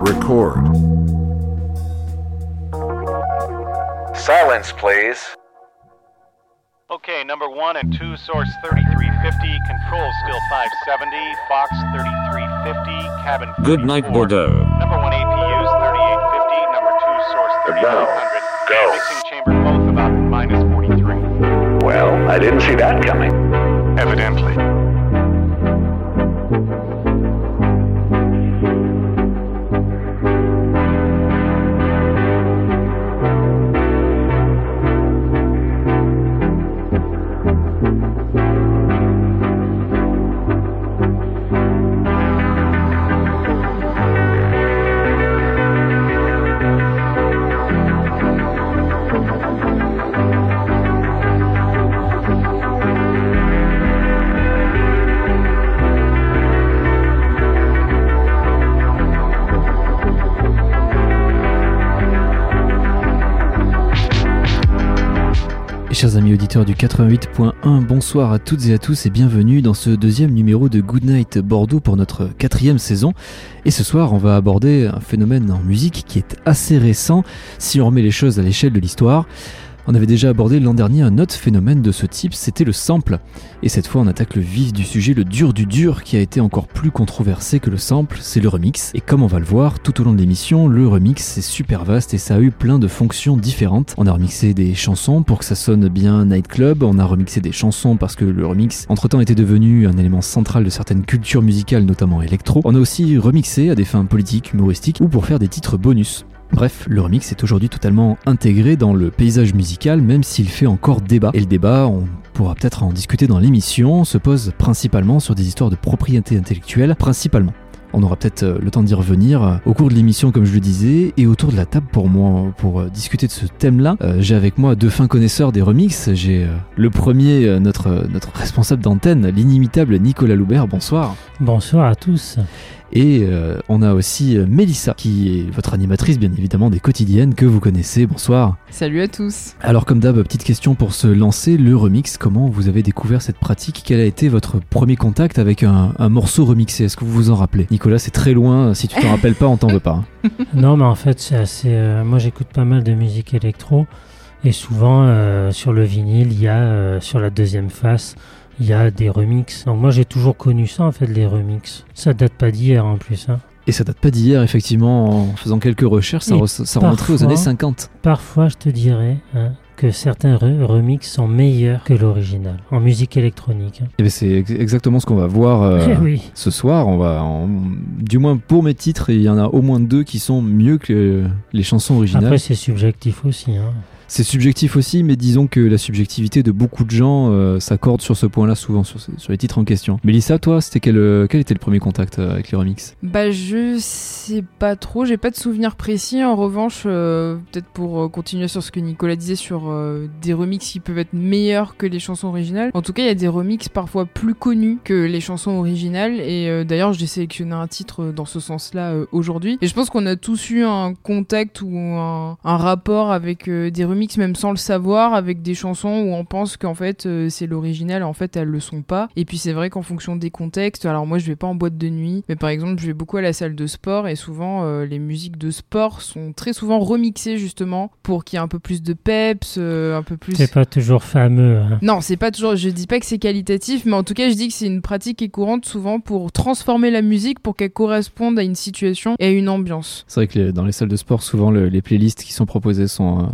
Record. Silence, please. Okay, number one and two, source 3350, control still 570, Fox 3350, cabin Good night, Bordeaux. Number one APU's 3850, number two, source 3500, Go. mixing chamber both about minus 43. Well, I didn't see that coming. Evidently. Du 88.1, bonsoir à toutes et à tous et bienvenue dans ce deuxième numéro de Goodnight Bordeaux pour notre quatrième saison. Et ce soir, on va aborder un phénomène en musique qui est assez récent si on remet les choses à l'échelle de l'histoire. On avait déjà abordé l'an dernier un autre phénomène de ce type, c'était le sample. Et cette fois, on attaque le vif du sujet, le dur du dur, qui a été encore plus controversé que le sample, c'est le remix. Et comme on va le voir tout au long de l'émission, le remix c'est super vaste et ça a eu plein de fonctions différentes. On a remixé des chansons pour que ça sonne bien nightclub, on a remixé des chansons parce que le remix entre-temps était devenu un élément central de certaines cultures musicales, notamment électro. On a aussi remixé à des fins politiques, humoristiques ou pour faire des titres bonus. Bref, le remix est aujourd'hui totalement intégré dans le paysage musical, même s'il fait encore débat. Et le débat, on pourra peut-être en discuter dans l'émission, se pose principalement sur des histoires de propriété intellectuelle, principalement. On aura peut-être euh, le temps d'y revenir euh, au cours de l'émission, comme je le disais, et autour de la table pour moi, pour euh, discuter de ce thème-là. J'ai avec moi deux fins connaisseurs des remixes. J'ai le premier, notre, notre responsable d'antenne, l'inimitable Nicolas Loubert. Bonsoir. Bonsoir à tous. Et euh, on a aussi euh, Mélissa, qui est votre animatrice bien évidemment des quotidiennes que vous connaissez. Bonsoir. Salut à tous. Alors comme d'hab, petite question pour se lancer, le remix, comment vous avez découvert cette pratique? Quel a été votre premier contact avec un, un morceau remixé? Est-ce que vous vous en rappelez? Nicolas, c'est très loin, si tu t'en rappelles pas, on t'en veut pas. hein. non, mais en fait, c'est assez. euh, moi, j'écoute pas mal de musique électro. Et souvent, euh, sur le vinyle, il y a, euh, sur la deuxième face, il y a des remixes. Donc, moi, j'ai toujours connu ça, en fait, les remixes. Ça date pas d'hier, en plus. hein. Et ça date pas d'hier, effectivement, en faisant quelques recherches, ça, re- ça aux années 50. Parfois, je te dirais hein, que certains re- remixes sont meilleurs que l'original, en musique électronique. hein. Et ben, c'est ex- exactement ce qu'on va voir euh, Eh oui. ce soir. On va, du moins pour mes titres, il y en a au moins deux qui sont mieux que les chansons originales. Après, c'est subjectif aussi. hein. C'est subjectif aussi, mais disons que la subjectivité de beaucoup de gens euh, s'accorde sur ce point-là souvent, sur, les titres en question. Mélissa, toi, c'était quel, euh, quel était le premier contact euh, avec les remix? Bah je sais pas trop, j'ai pas de souvenir précis. En revanche, peut-être pour continuer sur ce que Nicolas disait sur des remixes qui peuvent être meilleurs que les chansons originales. En tout cas, il y a des remixes parfois plus connus que les chansons originales. Et d'ailleurs, j'ai sélectionné un titre dans ce sens-là aujourd'hui. Et je pense qu'on a tous eu un contact ou un, un rapport avec des remixes, même sans le savoir, avec des chansons où on pense qu'en fait euh, c'est l'original, en fait elles le sont pas. Et puis c'est vrai qu'en fonction des contextes, alors moi je vais pas en boîte de nuit, mais par exemple je vais beaucoup à la salle de sport et souvent euh, les musiques de sport sont très souvent remixées justement pour qu'il y ait un peu plus de peps, euh, un peu plus. C'est pas toujours fameux. hein. Non, c'est pas toujours. Je dis pas que c'est qualitatif, mais en tout cas, je dis que c'est une pratique qui est courante souvent pour transformer la musique pour qu'elle corresponde à une situation et à une ambiance. C'est vrai que les- dans les salles de sport, souvent le- les playlists qui sont proposées sont euh,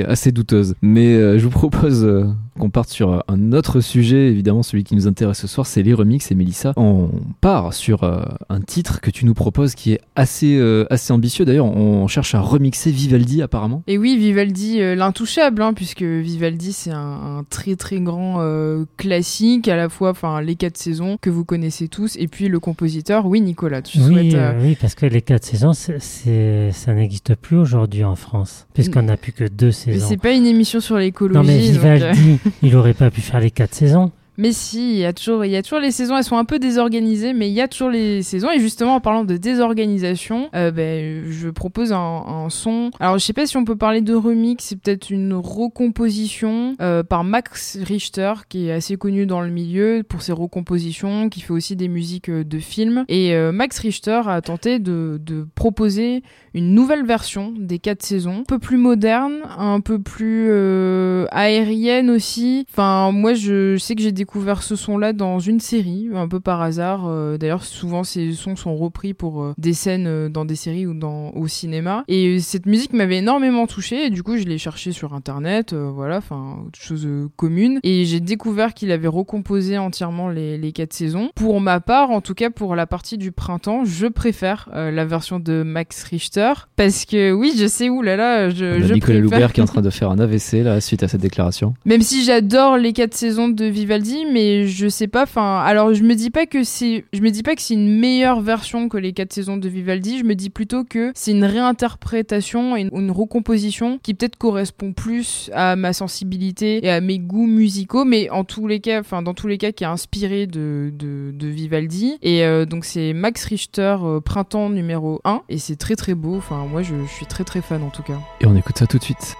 assez, assez douteuses. Mais euh, je vous propose euh, qu'on parte sur euh, un autre sujet, évidemment celui qui nous intéresse ce soir, c'est les remixes. Et Mélissa, on part sur euh, un titre que tu nous proposes qui est assez, euh, assez ambitieux. D'ailleurs, on cherche à remixer Vivaldi apparemment. Et oui, Vivaldi, euh, l'intouchable, hein, puisque Vivaldi c'est un, un très très grand euh, classique, à la fois, enfin les quatre saisons que vous connaissez tous, et puis le compositeur, oui Nicolas, tu Oui, souhaites. euh, euh, oui, parce que les quatre saisons, c'est- c'est- ça n'existe plus aujourd'hui en France, puisqu'on n'a plus que deux saisons. c'est pas une émission sur l'écologie. Non mais donc, euh, Vivaldi, il aurait pas pu faire les quatre saisons. Mais si, il y a toujours, il y a toujours les saisons. Elles sont un peu désorganisées, mais il y a toujours les saisons. Et justement, en parlant de désorganisation, euh, ben, je propose un, un, son. Alors, je sais pas si on peut parler de remix. C'est peut-être une recomposition euh, par Max Richter, qui est assez connu dans le milieu pour ses recompositions, qui fait aussi des musiques de films. Et euh, Max Richter a tenté de, de proposer une nouvelle version des quatre saisons, un peu plus moderne, un peu plus euh, aérienne aussi. Enfin, moi, je, sais que j'ai découvert ce son-là dans une série, un peu par hasard. Euh, D'ailleurs, souvent, ces sons sont repris pour euh, des scènes euh, dans des séries ou dans, au cinéma. Et cette musique m'avait énormément touché et du coup, je l'ai cherché sur Internet, voilà, enfin, chose commune. Et j'ai découvert qu'il avait recomposé entièrement les, les quatre saisons. Pour ma part, en tout cas, pour la partie du printemps, je préfère la version de Max Richter parce que oui, je sais où là là, je, On a je Nicolas Loubert qui est en train de faire un AVC là suite à cette déclaration. Même si j'adore les quatre saisons de Vivaldi, mais je sais pas. Enfin, alors je me dis pas que c'est, je me dis pas que c'est une meilleure version que les quatre saisons de Vivaldi. Je me dis plutôt que c'est une réinterprétation et une, une recomposition qui peut-être correspond plus à ma sensibilité et à mes goûts musicaux, mais en tous les cas, enfin dans tous les cas, qui est inspiré de, de, de Vivaldi. Et euh, donc c'est Max Richter, euh, Printemps numéro 1, et c'est très très beau. Enfin, moi je, je suis très très fan en tout cas. Et on écoute ça tout de suite.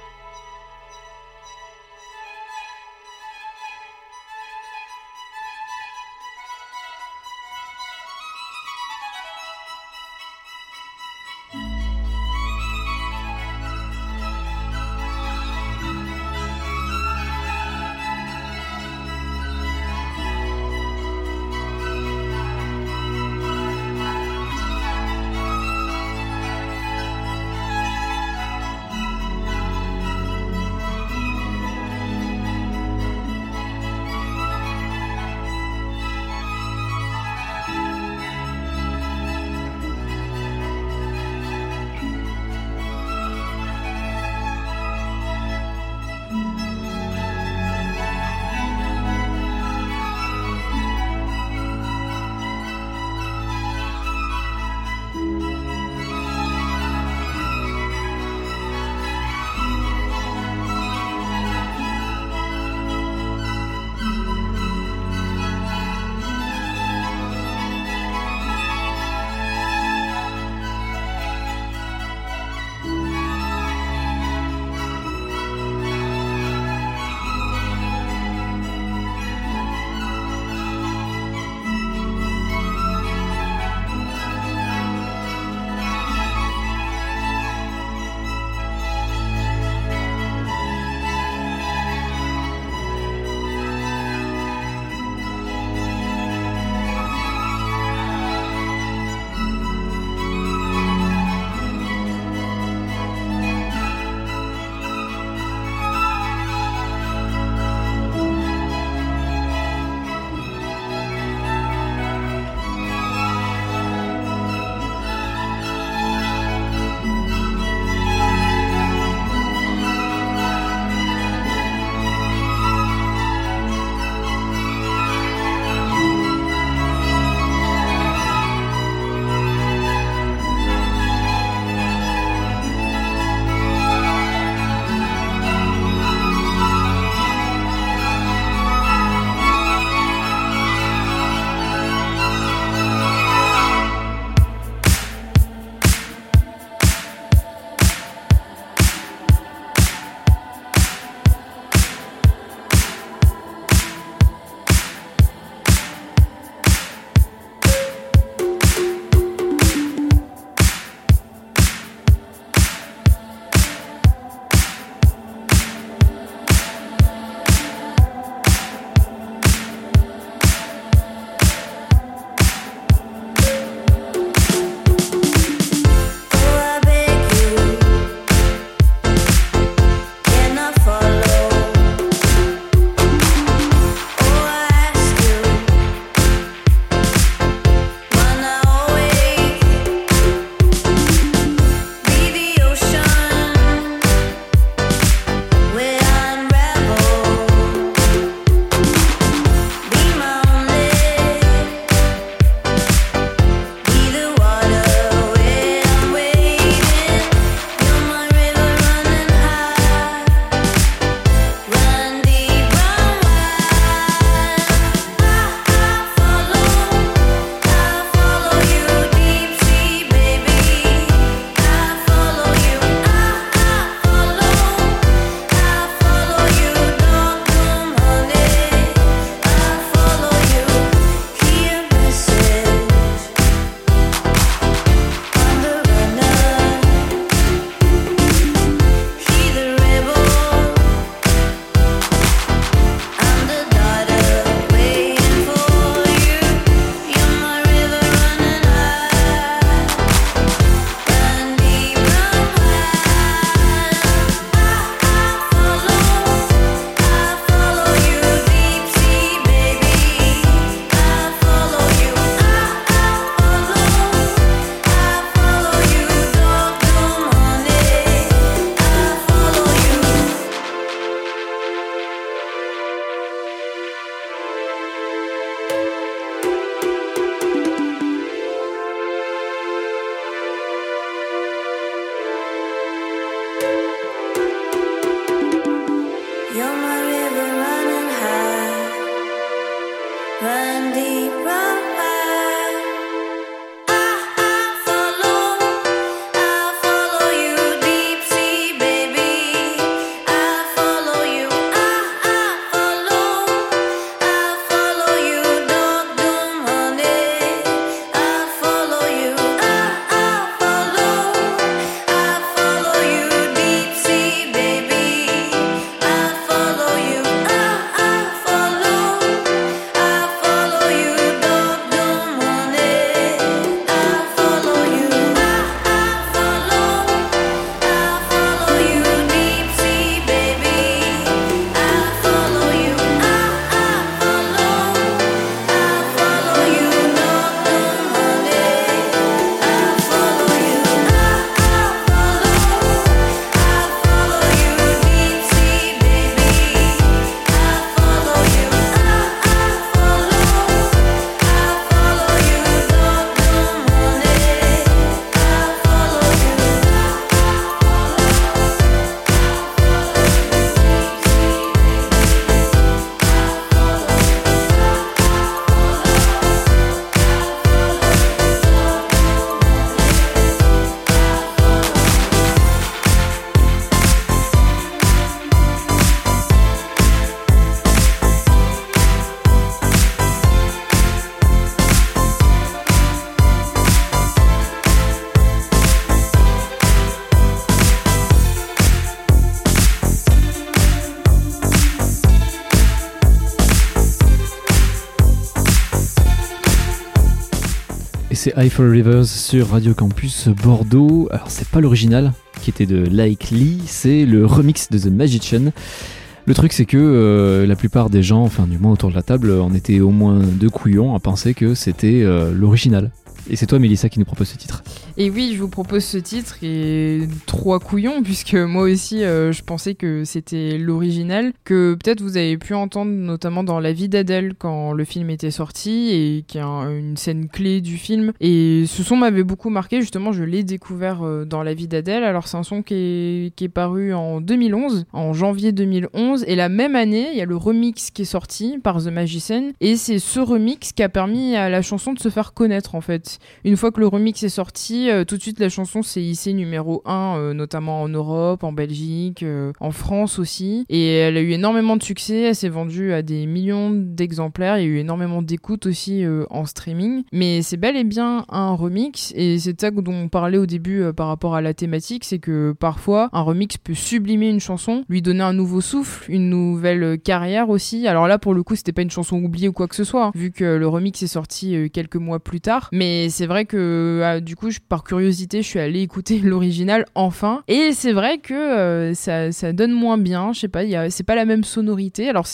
C'est I for Rivers sur Radio Campus Bordeaux. Alors c'est pas l'original qui était de Like Lee, c'est le remix de The Magician. Le truc c'est que euh, la plupart des gens, enfin du moins autour de la table, on était au moins deux couillons à penser que c'était euh, l'original. Et c'est toi, Mélissa, qui nous propose ce titre. Et oui, je vous propose ce titre et trois couillons, puisque moi aussi, euh, je pensais que c'était l'original, que peut-être vous avez pu entendre notamment dans La vie d'Adèle quand le film était sorti et qui est une scène clé du film. Et ce son m'avait beaucoup marqué, justement, je l'ai découvert euh, dans La vie d'Adèle. Alors, c'est un son qui est, qui est paru en 2011, en janvier 2011, et la même année, il y a le remix qui est sorti par The Magician, et c'est ce remix qui a permis à la chanson de se faire connaître en fait. Une fois que le remix est sorti, euh, tout de suite la chanson s'est hissée numéro 1, euh, notamment en Europe, en Belgique, euh, en France aussi. Et elle a eu énormément de succès, elle s'est vendue à des millions d'exemplaires, il y a eu énormément d'écoutes aussi en streaming. Mais c'est bel et bien un remix, et c'est ça dont on parlait au début par rapport à la thématique, c'est que parfois un remix peut sublimer une chanson, lui donner un nouveau souffle, une nouvelle carrière aussi. Alors là pour le coup c'était pas une chanson oubliée ou quoi que ce soit, hein, vu que le remix est sorti quelques mois plus tard. Mais c'est vrai que ah, du coup, par curiosité, je suis allée écouter l'original enfin. Et c'est vrai que euh, ça, ça, donne moins bien. Je sais pas, c'est pas la même sonorité. Alors,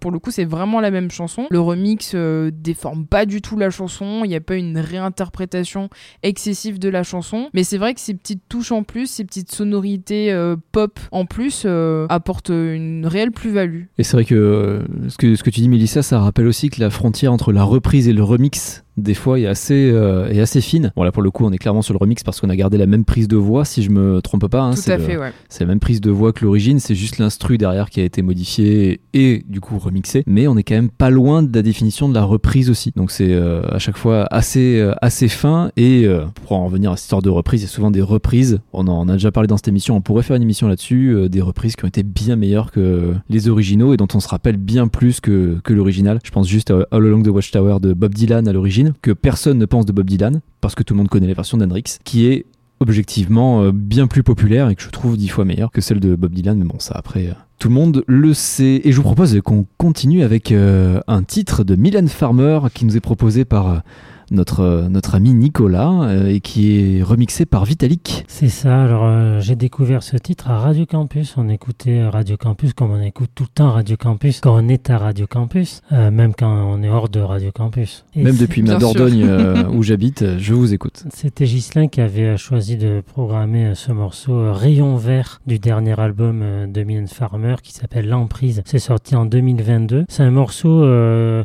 pour le coup, c'est vraiment la même chanson. Le remix euh, déforme pas du tout la chanson. Il n'y a pas une réinterprétation excessive de la chanson. Mais c'est vrai que ces petites touches en plus, ces petites sonorités euh, pop en plus, apportent une réelle plus-value. Et c'est vrai que ce, que ce que tu dis, Mélissa, ça rappelle aussi que la frontière entre la reprise et le remix des fois est assez, euh, est assez fine. Bon là pour le coup on est clairement sur le remix parce qu'on a gardé la même prise de voix si je me trompe pas. Hein, Tout à fait ouais. C'est la même prise de voix que l'origine, c'est juste l'instru derrière qui a été modifié et du coup remixé. Mais on est quand même pas loin de la définition de la reprise aussi. Donc c'est euh, à chaque fois assez, euh, assez fin et pour en revenir à cette histoire de reprise, il y a souvent des reprises. On en a déjà parlé dans cette émission, on pourrait faire une émission là-dessus, des reprises qui ont été bien meilleures que les originaux et dont on se rappelle bien plus que, que l'original. Je pense juste à All Along the Watchtower de Bob Dylan à l'origine que personne ne pense de Bob Dylan, parce que tout le monde connaît la version d'Hendrix, qui est objectivement euh, bien plus populaire et que je trouve dix fois meilleure que celle de Bob Dylan, mais bon, ça après, euh, tout le monde le sait. Et je vous propose qu'on continue avec euh, un titre de Mylène Farmer qui nous est proposé par notre, notre ami Nicolas, euh, et qui est remixé par Vitalik. C'est ça, alors euh, j'ai découvert ce titre à Radio Campus. On écoutait Radio Campus comme on écoute tout le temps Radio Campus quand on est à Radio Campus, euh, même quand on est hors de Radio Campus. même depuis ma Dordogne où j'habite, je vous écoute. C'était Ghislain qui avait choisi de programmer ce morceau Rayon Vert du dernier album de Mylène Farmer qui s'appelle L'Emprise. C'est sorti en 2022. C'est un morceau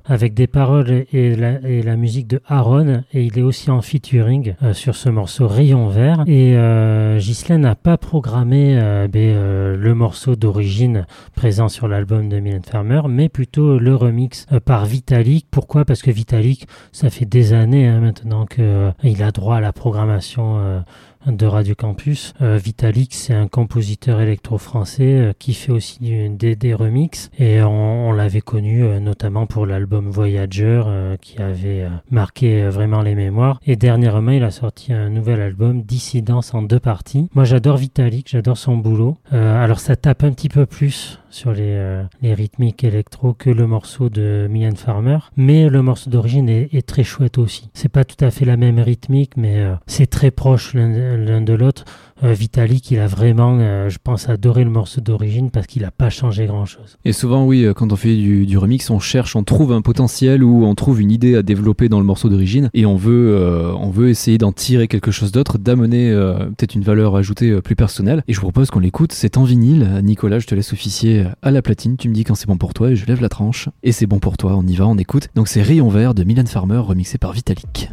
avec des paroles et la, et la musique de Et il est aussi en featuring euh, sur ce morceau Rayon Vert. Et euh, n'a pas programmé euh, ben, le morceau d'origine présent sur l'album de Mylène Farmer, mais plutôt le remix par Vitalik. Pourquoi? Parce que Vitalik, ça fait des années hein, maintenant qu'il a droit à la programmation de Radio Campus. Euh, Vitalik, c'est un compositeur électro-français euh, qui fait aussi des, des remixes et on, l'avait connu euh, notamment pour l'album Voyager qui avait marqué vraiment les mémoires. Et dernièrement, il a sorti un nouvel album, Dissidence en deux parties. Moi, j'adore Vitalik, j'adore son boulot. alors, ça tape un petit peu plus sur les, rythmiques électro que le morceau de Mylène Farmer, mais le morceau d'origine est, très chouette aussi. C'est pas tout à fait la même rythmique, mais c'est très proche l'un de l'autre. Euh, Vitalik, il a vraiment, euh, je pense, adoré le morceau d'origine parce qu'il n'a pas changé grand-chose. Et souvent, oui, euh, quand on fait du, remix, on cherche, on trouve un potentiel ou on trouve une idée à développer dans le morceau d'origine et on veut, on veut essayer d'en tirer quelque chose d'autre, d'amener peut-être une valeur ajoutée plus personnelle. Et je vous propose qu'on l'écoute. C'est en vinyle. Nicolas, je te laisse officier à la platine. Tu me dis quand c'est bon pour toi et je lève la tranche. Et c'est bon pour toi. On y va, on écoute. Donc c'est Rayon Vert de Milan Farmer remixé par Vitalik.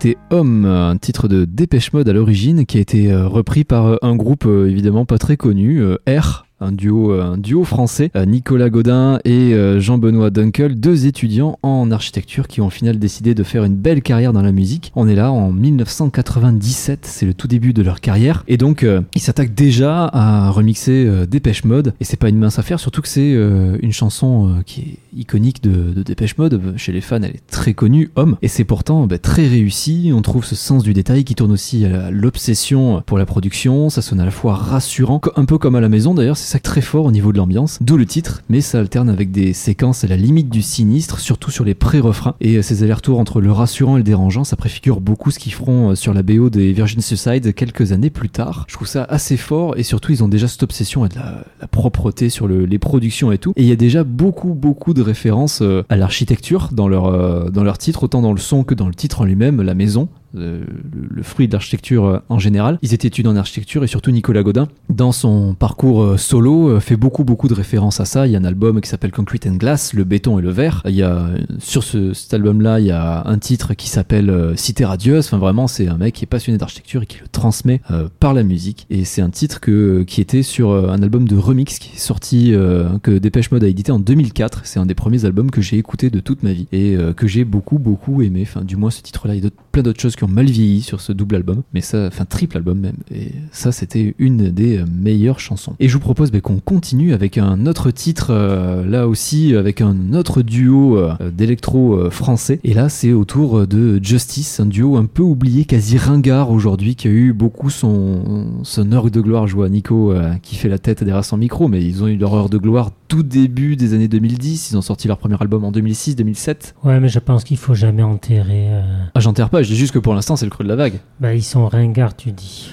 C'était Homme, un titre de Dépêche Mode à l'origine qui a été euh, repris par euh, un groupe euh, évidemment pas très connu, R un duo, euh, un duo français, euh, Nicolas Godin et euh, Jean-Benoît Dunkel, deux étudiants en architecture qui ont au final décidé de faire une belle carrière dans la musique. On est là en 1997, c'est le tout début de leur carrière, et donc ils s'attaquent déjà à remixer Dépêche Mode, et c'est pas une mince affaire, surtout que c'est une chanson qui est iconique de, Dépêche Mode, chez les fans elle est très connue, Homme, et c'est pourtant bah, très réussi, on trouve ce sens du détail qui tourne aussi à l'obsession pour la production, ça sonne à la fois rassurant, un peu comme à la maison d'ailleurs, ça très fort au niveau de l'ambiance, d'où le titre, mais ça alterne avec des séquences à la limite du sinistre, surtout sur les pré-refrains. Et euh, ces allers-retours entre le rassurant et le dérangeant, ça préfigure beaucoup ce qu'ils feront euh, sur la BO des Virgin Suicide quelques années plus tard. Je trouve ça assez fort et surtout ils ont déjà cette obsession à de la, propreté sur les productions et tout. Et il y a déjà beaucoup beaucoup de références euh, à l'architecture dans leur, dans leur titre, autant dans le son que dans le titre en lui-même, la maison. Euh, le, fruit de l'architecture euh, en général. Ils étaient étudiants en architecture et surtout Nicolas Godin, dans son parcours euh, solo, fait beaucoup beaucoup de références à ça. Il y a un album qui s'appelle Concrete and Glass, le béton et le verre. Il y a sur ce, cet album-là, il y a un titre qui s'appelle Cité radieuse. Enfin vraiment, c'est un mec qui est passionné d'architecture et qui le transmet par la musique. Et c'est un titre que, qui était sur un album de remix qui est sorti, que Dépêche Mode a édité en 2004. C'est un des premiers albums que j'ai écouté de toute ma vie et que j'ai beaucoup beaucoup aimé. Enfin, du moins ce titre-là. Y a plein d'autres choses qui ont mal vieilli sur ce double album, mais ça, enfin triple album même. Et ça, c'était une des meilleures chansons. Et je vous propose bah, qu'on continue avec un autre titre, euh, là aussi avec un autre duo euh, d'électro euh, français. Et là, c'est autour de Justice, un duo un peu oublié, quasi ringard aujourd'hui, qui a eu beaucoup son, son heure de gloire. Je vois Nico qui fait la tête derrière son micro, mais ils ont eu leur heure de gloire tout début des années 2010. Ils ont sorti leur premier album en 2006-2007. Ouais, mais je pense qu'il faut jamais enterrer. Ah, j'enterre pas, je juste que pour l'instant, c'est le creux de la vague. Bah, ils sont ringards, tu dis.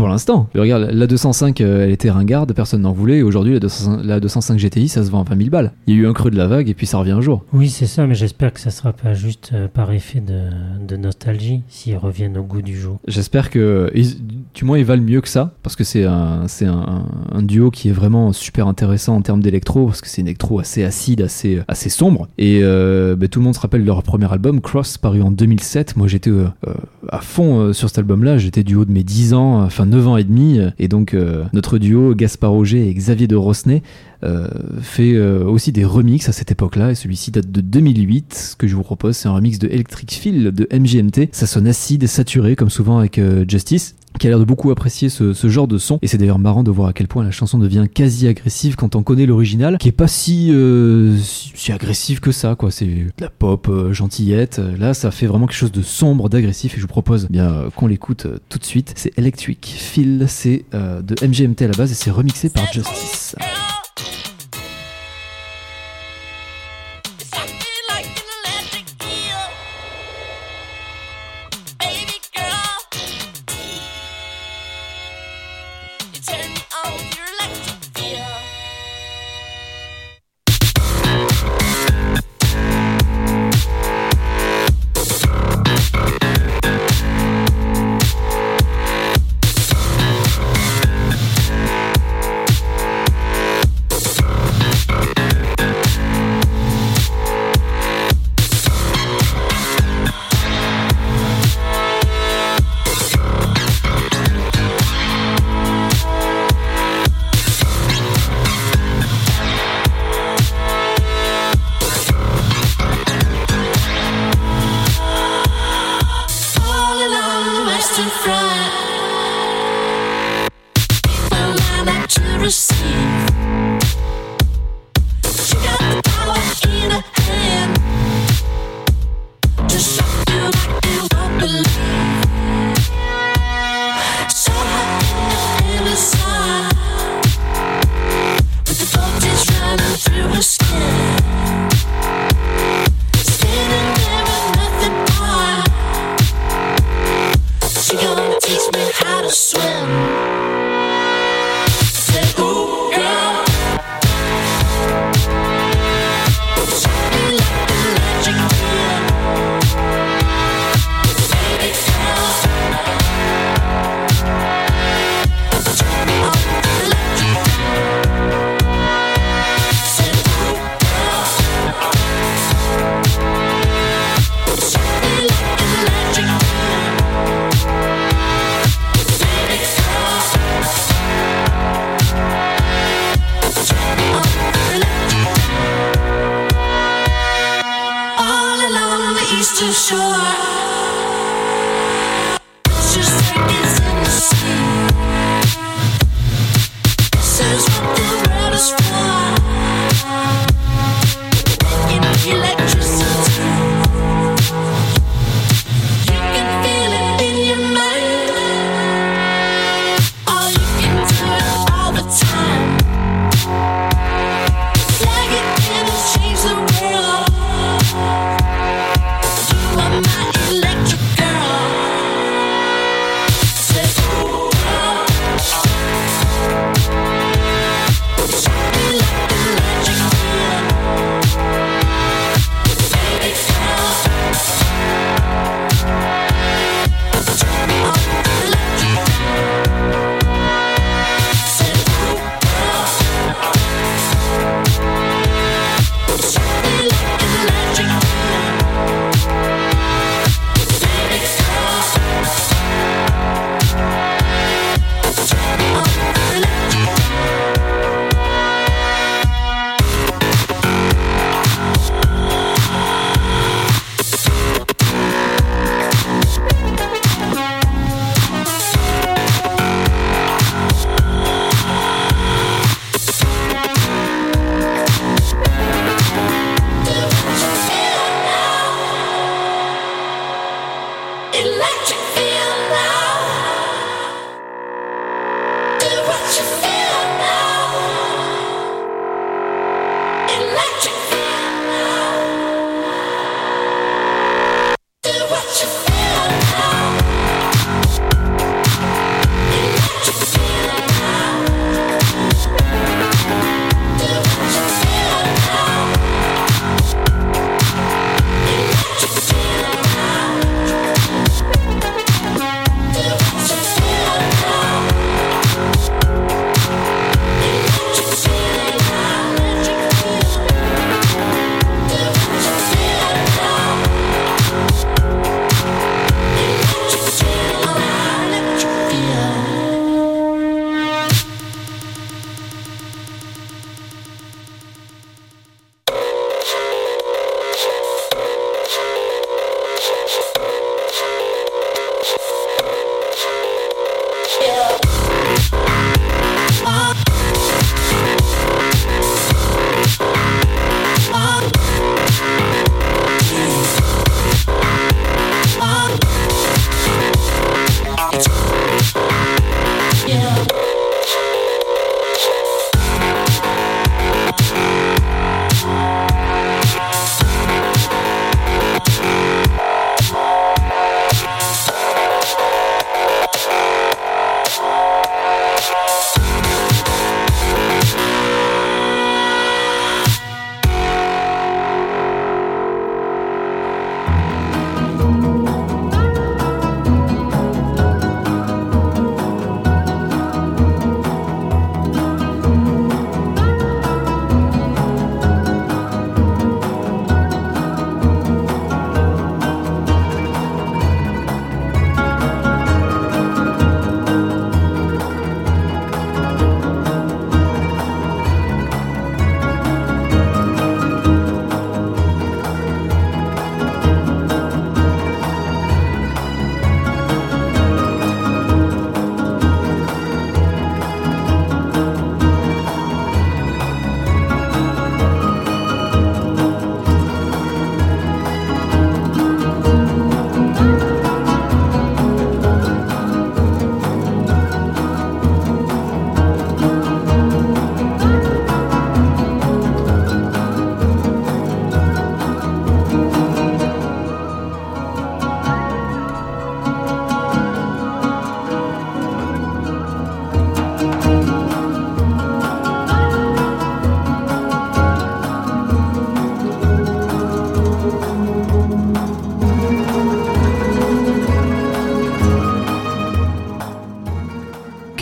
Pour l'instant. Regarde, la 205, euh, elle était ringarde, personne n'en voulait. Aujourd'hui, la, la 205 GTI, ça se vend à 20 000 balles. Il y a eu un creux de la vague et puis ça revient un jour. Oui, c'est ça, mais j'espère que ça sera pas juste euh, par effet de, nostalgie s'ils reviennent au goût du jour. J'espère que, du moins, ils valent mieux que ça parce que c'est un, c'est un, duo qui est vraiment super intéressant en termes d'électro parce que c'est une électro assez acide, assez, assez sombre. Et euh, bah, tout le monde se rappelle de leur premier album, Cross, paru en 2007. Moi, j'étais à fond sur cet album-là. J'étais du haut de mes 10 ans, enfin 9 ans et demi. Et donc, euh, notre duo, Gaspard Auger et Xavier de Rosnay, euh, fait euh, aussi des remixes à cette époque-là. Et celui-ci date de 2008. Ce que je vous propose, c'est un remix de Electric Feel de MGMT. Ça sonne acide et saturé, comme souvent avec Justice qui a l'air de beaucoup apprécier ce, ce genre de son. Et c'est d'ailleurs marrant de voir à quel point la chanson devient quasi agressive quand on connaît l'original, qui est pas si, euh, si, agressive que ça, quoi. C'est de la pop euh, gentillette. Là, ça fait vraiment quelque chose de sombre, d'agressif. Et je vous propose bien euh, qu'on l'écoute euh, tout de suite. C'est Electric Feel, c'est de MGMT à la base et c'est remixé par Justice.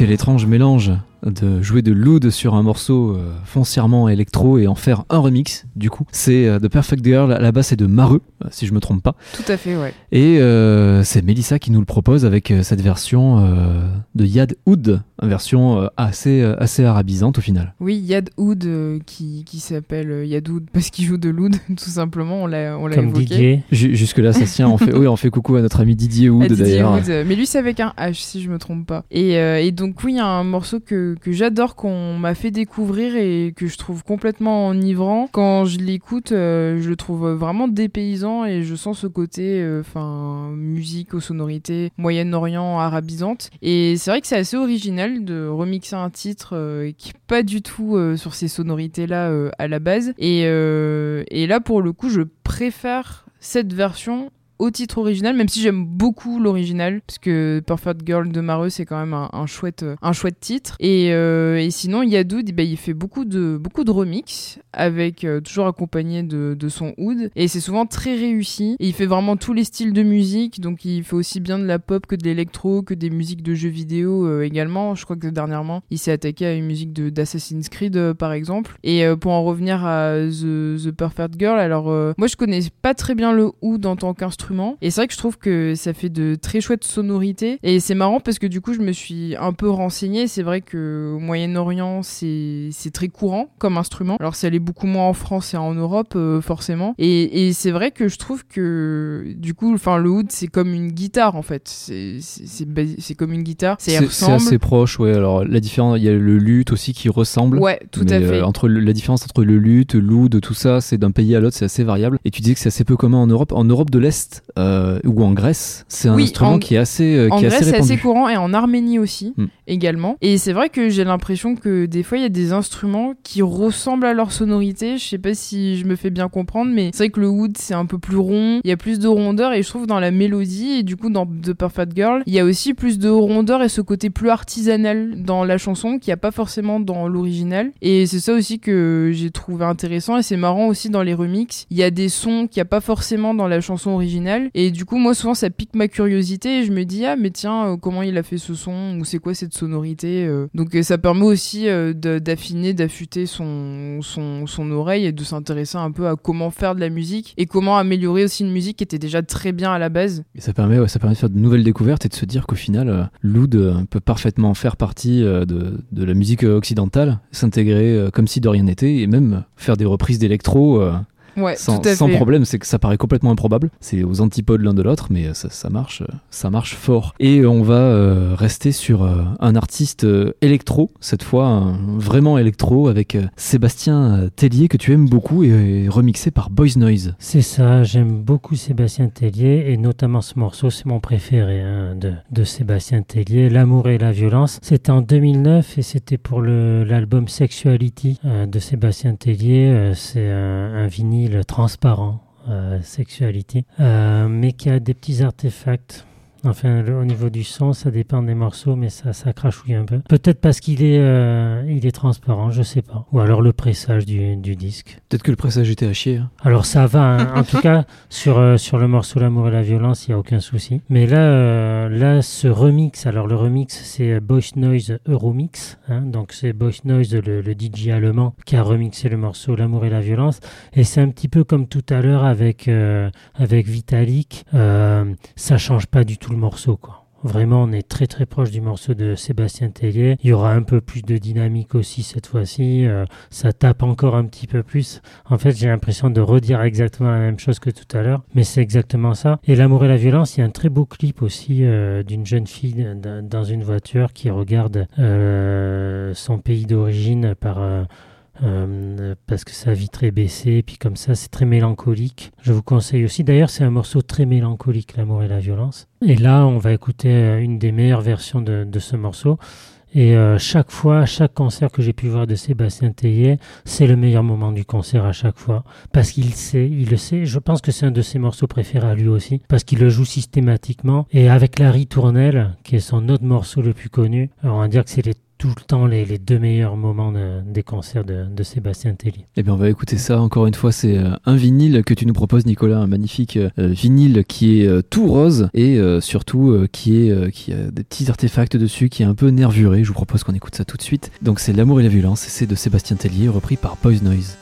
Quel étrange mélange de jouer de l'oud sur un morceau euh, foncièrement électro et en faire un remix. Du coup, c'est euh, The Perfect Girl. Là-bas, c'est de Mareux, si je me trompe pas. Tout à fait, ouais. Et euh, c'est Melissa qui nous le propose avec euh, cette version euh, de Yad Oud, une version euh, assez, assez arabisante au final. Oui, Yad Oud euh, qui, qui s'appelle Yad Oud parce qu'il joue de l'oud, tout simplement. On l'a, on l'a Comme évoqué. Ju- Jusque-là, ça se tient. On fait, oui, on fait coucou à notre ami Didier Oud Didier d'ailleurs. Mais lui, c'est avec un H, si je me trompe pas. Et, euh, et donc, oui, il y a un morceau que, que j'adore, qu'on m'a fait découvrir et que je trouve complètement enivrant. Quand je l'écoute, euh, je le trouve vraiment dépaysant et je sens ce côté, euh, enfin, musique aux sonorités Moyen-Orient arabisante. Et c'est vrai que c'est assez original de remixer un titre euh, qui pas du tout euh, sur ces sonorités-là à la base. Et, et là, pour le coup, je préfère cette version au titre original, même si j'aime beaucoup l'original, parce que Perfect Girl de Mareux, c'est quand même un, chouette, un chouette titre. Et, euh, et sinon, Yadoud, bah, il fait beaucoup de, beaucoup de remix, avec euh, toujours accompagné de, son oud, et c'est souvent très réussi. Il fait vraiment tous les styles de musique, donc il fait aussi bien de la pop que de l'électro, que des musiques de jeux vidéo euh, également. Je crois que dernièrement, il s'est attaqué à une musique d'Assassin's Creed, par exemple. Et pour en revenir à The, The Perfect Girl, alors moi je connais pas très bien le oud en tant qu'instrument. Et c'est vrai que je trouve que ça fait de très chouettes sonorités. Et c'est marrant parce que du coup je me suis un peu renseignée. C'est vrai que au Moyen-Orient c'est très courant comme instrument. Alors ça l'est beaucoup moins en France et en Europe euh, forcément. Et, et c'est vrai que je trouve que du coup, enfin le oud c'est comme une guitare en fait. C'est comme une guitare. C'est assez proche, ouais. Alors la différence, il y a le luth aussi qui ressemble. Ouais, tout mais, à euh, fait. entre le- la différence entre le luth, l'oud, tout ça, c'est d'un pays à l'autre, c'est assez variable. Et tu disais que c'est assez peu commun en Europe. En Europe de l'Est euh, ou en Grèce, c'est un Oui, instrument en- qui est assez, euh, En qui est Grèce, c'est assez courant et en Arménie aussi, Hmm. également. Et c'est vrai que j'ai l'impression que des fois, il y a des instruments qui ressemblent à leur sonorité. Je sais pas si je me fais bien comprendre, mais c'est vrai que le oud, c'est un peu plus rond. Il y a plus de rondeur et je trouve dans la mélodie et du coup dans The Perfect Girl, il y a aussi plus de rondeur et ce côté plus artisanal dans la chanson qu'il n'y a pas forcément dans l'original. Et c'est ça aussi que j'ai trouvé intéressant et c'est marrant aussi dans les remixes. Il y a des sons qu'il n'y a pas forcément dans la chanson originale. Et du coup, moi, souvent, ça pique ma curiosité et je me dis, ah, mais tiens, euh, comment il a fait ce son ou c'est quoi cette sonorité euh. Donc, euh, ça permet aussi d'affiner, d'affûter son, son, oreille et de s'intéresser un peu à comment faire de la musique et comment améliorer aussi une musique qui était déjà très bien à la base. Et ça permet, ça permet de faire de nouvelles découvertes et de se dire qu'au final, l'oud peut parfaitement faire partie de, de la musique occidentale, s'intégrer comme si de rien n'était et même faire des reprises d'électro Ouais, sans, tout à sans fait. problème. C'est que ça paraît complètement improbable. C'est aux antipodes l'un de l'autre, mais euh, ça, ça marche, euh, ça marche fort. Et on va euh, rester sur euh, un artiste euh, électro cette fois, un- vraiment électro avec euh, Sébastien euh, Tellier que tu aimes beaucoup et, et remixé par Boys Noise. C'est ça, j'aime beaucoup Sébastien Tellier et notamment ce morceau, c'est mon préféré hein, de, de Sébastien Tellier, L'amour et la violence. C'était en 2009 et c'était pour l'album Sexuality euh, de Sébastien Tellier. Euh, c'est un, un vinyle transparent, euh, Sexuality, euh, mais qui a des petits artefacts. Enfin, le- au niveau du son, ça dépend des morceaux, mais ça, ça crachouille un peu. Peut-être parce qu'il est, euh, il est transparent, je sais pas. Ou alors le pressage du, du disque. Peut-être que le pressage était à chier. hein. Alors ça va, hein. en tout cas sur euh, sur le morceau L'amour et la violence, il y a aucun souci. Mais là euh, là ce remix, alors le remix c'est Boys Noise Euromix, hein. donc c'est Boys Noise le, le DJ allemand qui a remixé le morceau L'amour et la violence et c'est un petit peu comme tout à l'heure avec euh, avec Vitalik, euh, ça change pas du tout le morceau quoi. Vraiment, on est très très proche du morceau de Sébastien Tellier. Il y aura un peu plus de dynamique aussi cette fois-ci. euh, ça tape encore un petit peu plus. En fait, j'ai l'impression de redire exactement la même chose que tout à l'heure, mais c'est exactement ça. Et l'amour et la violence, il y a un très beau clip aussi euh, d'une jeune fille dans une voiture qui regarde euh, son pays d'origine par euh, parce que sa vitre est baissée, puis comme ça, c'est très mélancolique. Je vous conseille aussi. D'ailleurs, c'est un morceau très mélancolique, l'amour et la violence. Et là, on va écouter euh, une des meilleures versions de, ce morceau. Et euh, chaque fois, chaque concert que j'ai pu voir de Sébastien Tellier, c'est le meilleur moment du concert à chaque fois. Parce qu'il sait, il le sait. Je pense que c'est un de ses morceaux préférés à lui aussi. Parce qu'il le joue systématiquement. Et avec la ritournelle, qui est son autre morceau le plus connu, on va dire que c'est les tout le temps les, deux meilleurs moments de- des concerts de, Sébastien Tellier. Eh bien, on va écouter ça. Encore une fois, c'est euh, un vinyle que tu nous proposes, Nicolas, un magnifique euh, vinyle qui est euh, tout rose et euh, surtout euh, qui est euh, qui a des petits artefacts dessus, qui est un peu nervuré. Je vous propose qu'on écoute ça tout de suite. Donc, c'est L'amour et la violence, c'est de Sébastien Tellier, repris par Boys Noise.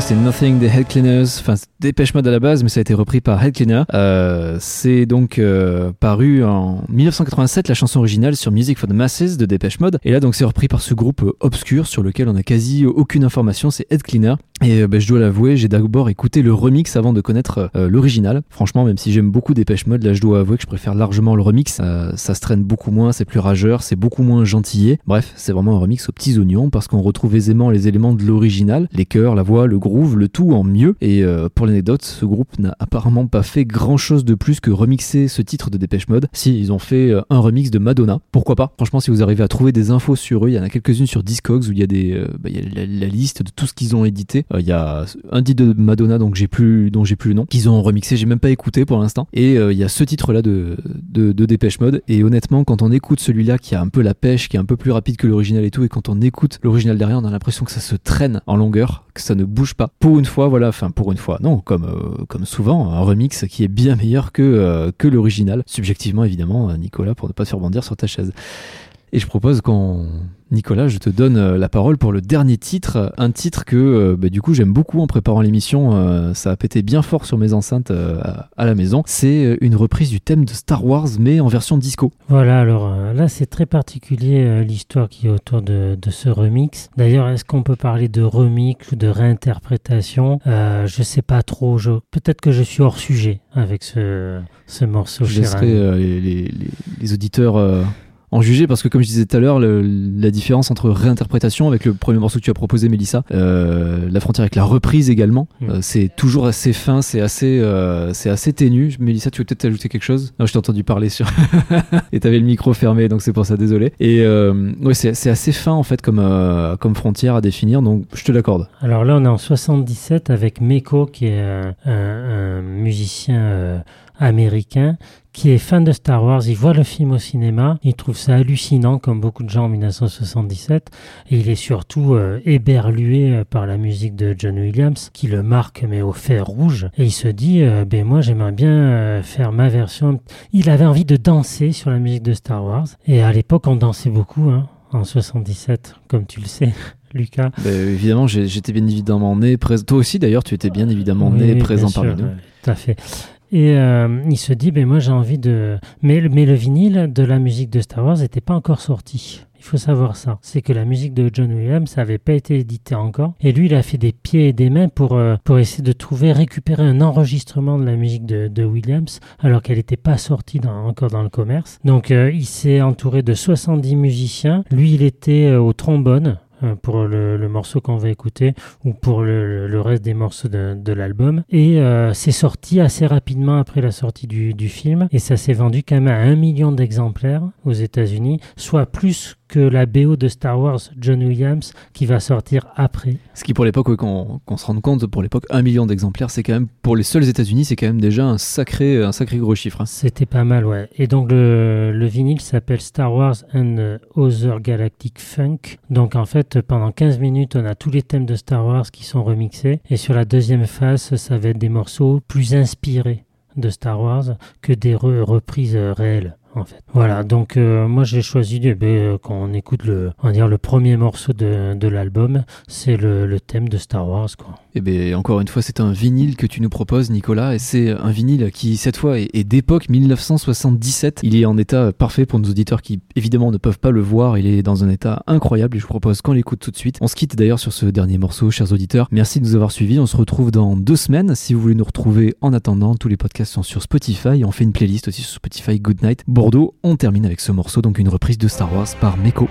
C'est Nothing des Head Cleaners, enfin Dépêche Mode à la base, mais ça a été repris par Head Cleaner. Euh, c'est donc euh, paru en 1987 la chanson originale sur Music for the Masses de Dépêche Mode. Et là donc c'est repris par ce groupe obscur sur lequel on a quasi aucune information, c'est Head Cleaner. Et euh, bah, je dois l'avouer, j'ai d'abord écouté le remix avant de connaître euh, l'original. Franchement, même si j'aime beaucoup Dépêche Mode, là je dois avouer que je préfère largement le remix. Euh, ça se traîne beaucoup moins, c'est plus rageur, c'est beaucoup moins gentillé. Bref, c'est vraiment un remix aux petits oignons parce qu'on retrouve aisément les éléments de l'original, les chœurs, la voix, le groove, le tout en mieux. Et euh, pour l'anecdote, ce groupe n'a apparemment pas fait grand chose de plus que remixer ce titre de Dépêche Mode. Si, ils ont fait euh, un remix de Madonna. Pourquoi pas? Franchement, si vous arrivez à trouver des infos sur eux, il y en a quelques-unes sur Discogs où il y a des, euh, bah, y a la, la liste de tout ce qu'ils ont édité. Euh, Il y a un titre de Madonna donc j'ai plus, dont j'ai plus le nom, qu'ils ont remixé, j'ai même pas écouté pour l'instant. Et euh, il y a ce titre-là de, de, de Dépêche Mode. Et honnêtement, quand on écoute celui-là qui a un peu la pêche, qui est un peu plus rapide que l'original et tout, et quand on écoute l'original derrière, on a l'impression que ça se traîne en longueur, que ça ne bouge pas. Pour une fois, voilà, enfin pour une fois, non, comme, euh, comme souvent, un remix qui est bien meilleur que, euh, que l'original. Subjectivement, évidemment, euh, Nicolas, pour ne pas se faire bondir sur ta chaise. Et je propose qu'on... Nicolas, je te donne euh, la parole pour le dernier titre, un titre que euh, bah, du coup j'aime beaucoup en préparant l'émission, euh, ça a pété bien fort sur mes enceintes euh, à, à la maison. C'est une reprise du thème de Star Wars mais en version disco. Voilà, alors là c'est très particulier euh, l'histoire qui est autour de, de ce remix. D'ailleurs, est-ce qu'on peut parler de remix ou de réinterprétation? Je sais pas trop. Je... Peut-être que je suis hors sujet avec ce, ce morceau. Je laisserai les, les- auditeurs en juger parce que comme je disais tout à l'heure, la différence entre réinterprétation avec le premier morceau que tu as proposé, Mélissa, euh, la frontière avec la reprise également, Mm. euh, c'est toujours assez fin, c'est assez, euh, c'est assez ténu. Mélissa, tu veux peut-être ajouter quelque chose? Non, je t'ai entendu parler sur et t'avais le micro fermé, donc c'est pour ça, désolé. Et euh, ouais, c'est c'est assez fin en fait comme euh, comme frontière à définir, donc je te l'accorde. Alors là, on est en 77 avec Meko, qui est un, un- un musicien euh, américain qui est fan de Star Wars. Il voit le film au cinéma, il trouve ça hallucinant, comme beaucoup de gens en 1977, et il est surtout euh, éberlué euh, par la musique de John Williams, qui le marque mais au fer rouge. Et il se dit, euh, ben moi j'aimerais bien euh, faire ma version. Il avait envie de danser sur la musique de Star Wars, et à l'époque on dansait beaucoup, hein, en 77, comme tu le sais, Lucas. Bah, évidemment, j'étais bien évidemment né présent. Toi aussi d'ailleurs, tu étais bien évidemment Oui, né présent sûr, parmi nous. ouais, tout à fait. Et euh, il se dit, ben moi j'ai envie de... Mais, le- vinyle de la musique de Star Wars n'était pas encore sorti. Il faut savoir ça. C'est que la musique de John Williams n'avait pas été éditée encore. Et lui, il a fait des pieds et des mains pour, euh, pour essayer de trouver, récupérer un enregistrement de la musique de, de Williams, alors qu'elle n'était pas sortie encore dans le commerce. Donc euh, il s'est entouré de 70 musiciens. Lui, il était euh, au trombone pour le, le morceau qu'on va écouter ou pour le, le reste des morceaux de, de l'album. Et euh, c'est sorti assez rapidement après la sortie du, du film et ça s'est vendu quand même à un million d'exemplaires aux États-Unis, soit plus que la BO de Star Wars John Williams qui va sortir après. Ce qui pour l'époque, ouais, qu'on se rende compte, pour l'époque, un million d'exemplaires, c'est quand même, pour les seuls États-Unis, c'est quand même déjà un sacré, un sacré gros chiffre. hein. C'était pas mal, ouais. Et donc le, le vinyle s'appelle Star Wars and Other Galactic Funk. Donc en fait, pendant 15 minutes, on a tous les thèmes de Star Wars qui sont remixés. Et sur la deuxième face, ça va être des morceaux plus inspirés de Star Wars que des re- reprises euh, réelles. En fait. Voilà, donc euh, moi j'ai choisi euh, quand on écoute le, on dire le premier morceau de, de l'album, c'est le, le thème de Star Wars quoi. Et bien, encore une fois, c'est un vinyle que tu nous proposes, Nicolas, et c'est un vinyle qui, cette fois, est, est d'époque 1977. Il est en état parfait pour nos auditeurs qui, évidemment, ne peuvent pas le voir. Il est dans un état incroyable et je vous propose qu'on l'écoute tout de suite. On se quitte d'ailleurs sur ce dernier morceau, chers auditeurs. Merci de nous avoir suivis. On se retrouve dans deux semaines. Si vous voulez nous retrouver en attendant, tous les podcasts sont sur Spotify. On fait une playlist aussi sur Spotify Good Night Bordeaux. On termine avec ce morceau, donc une reprise de Star Wars par Meko.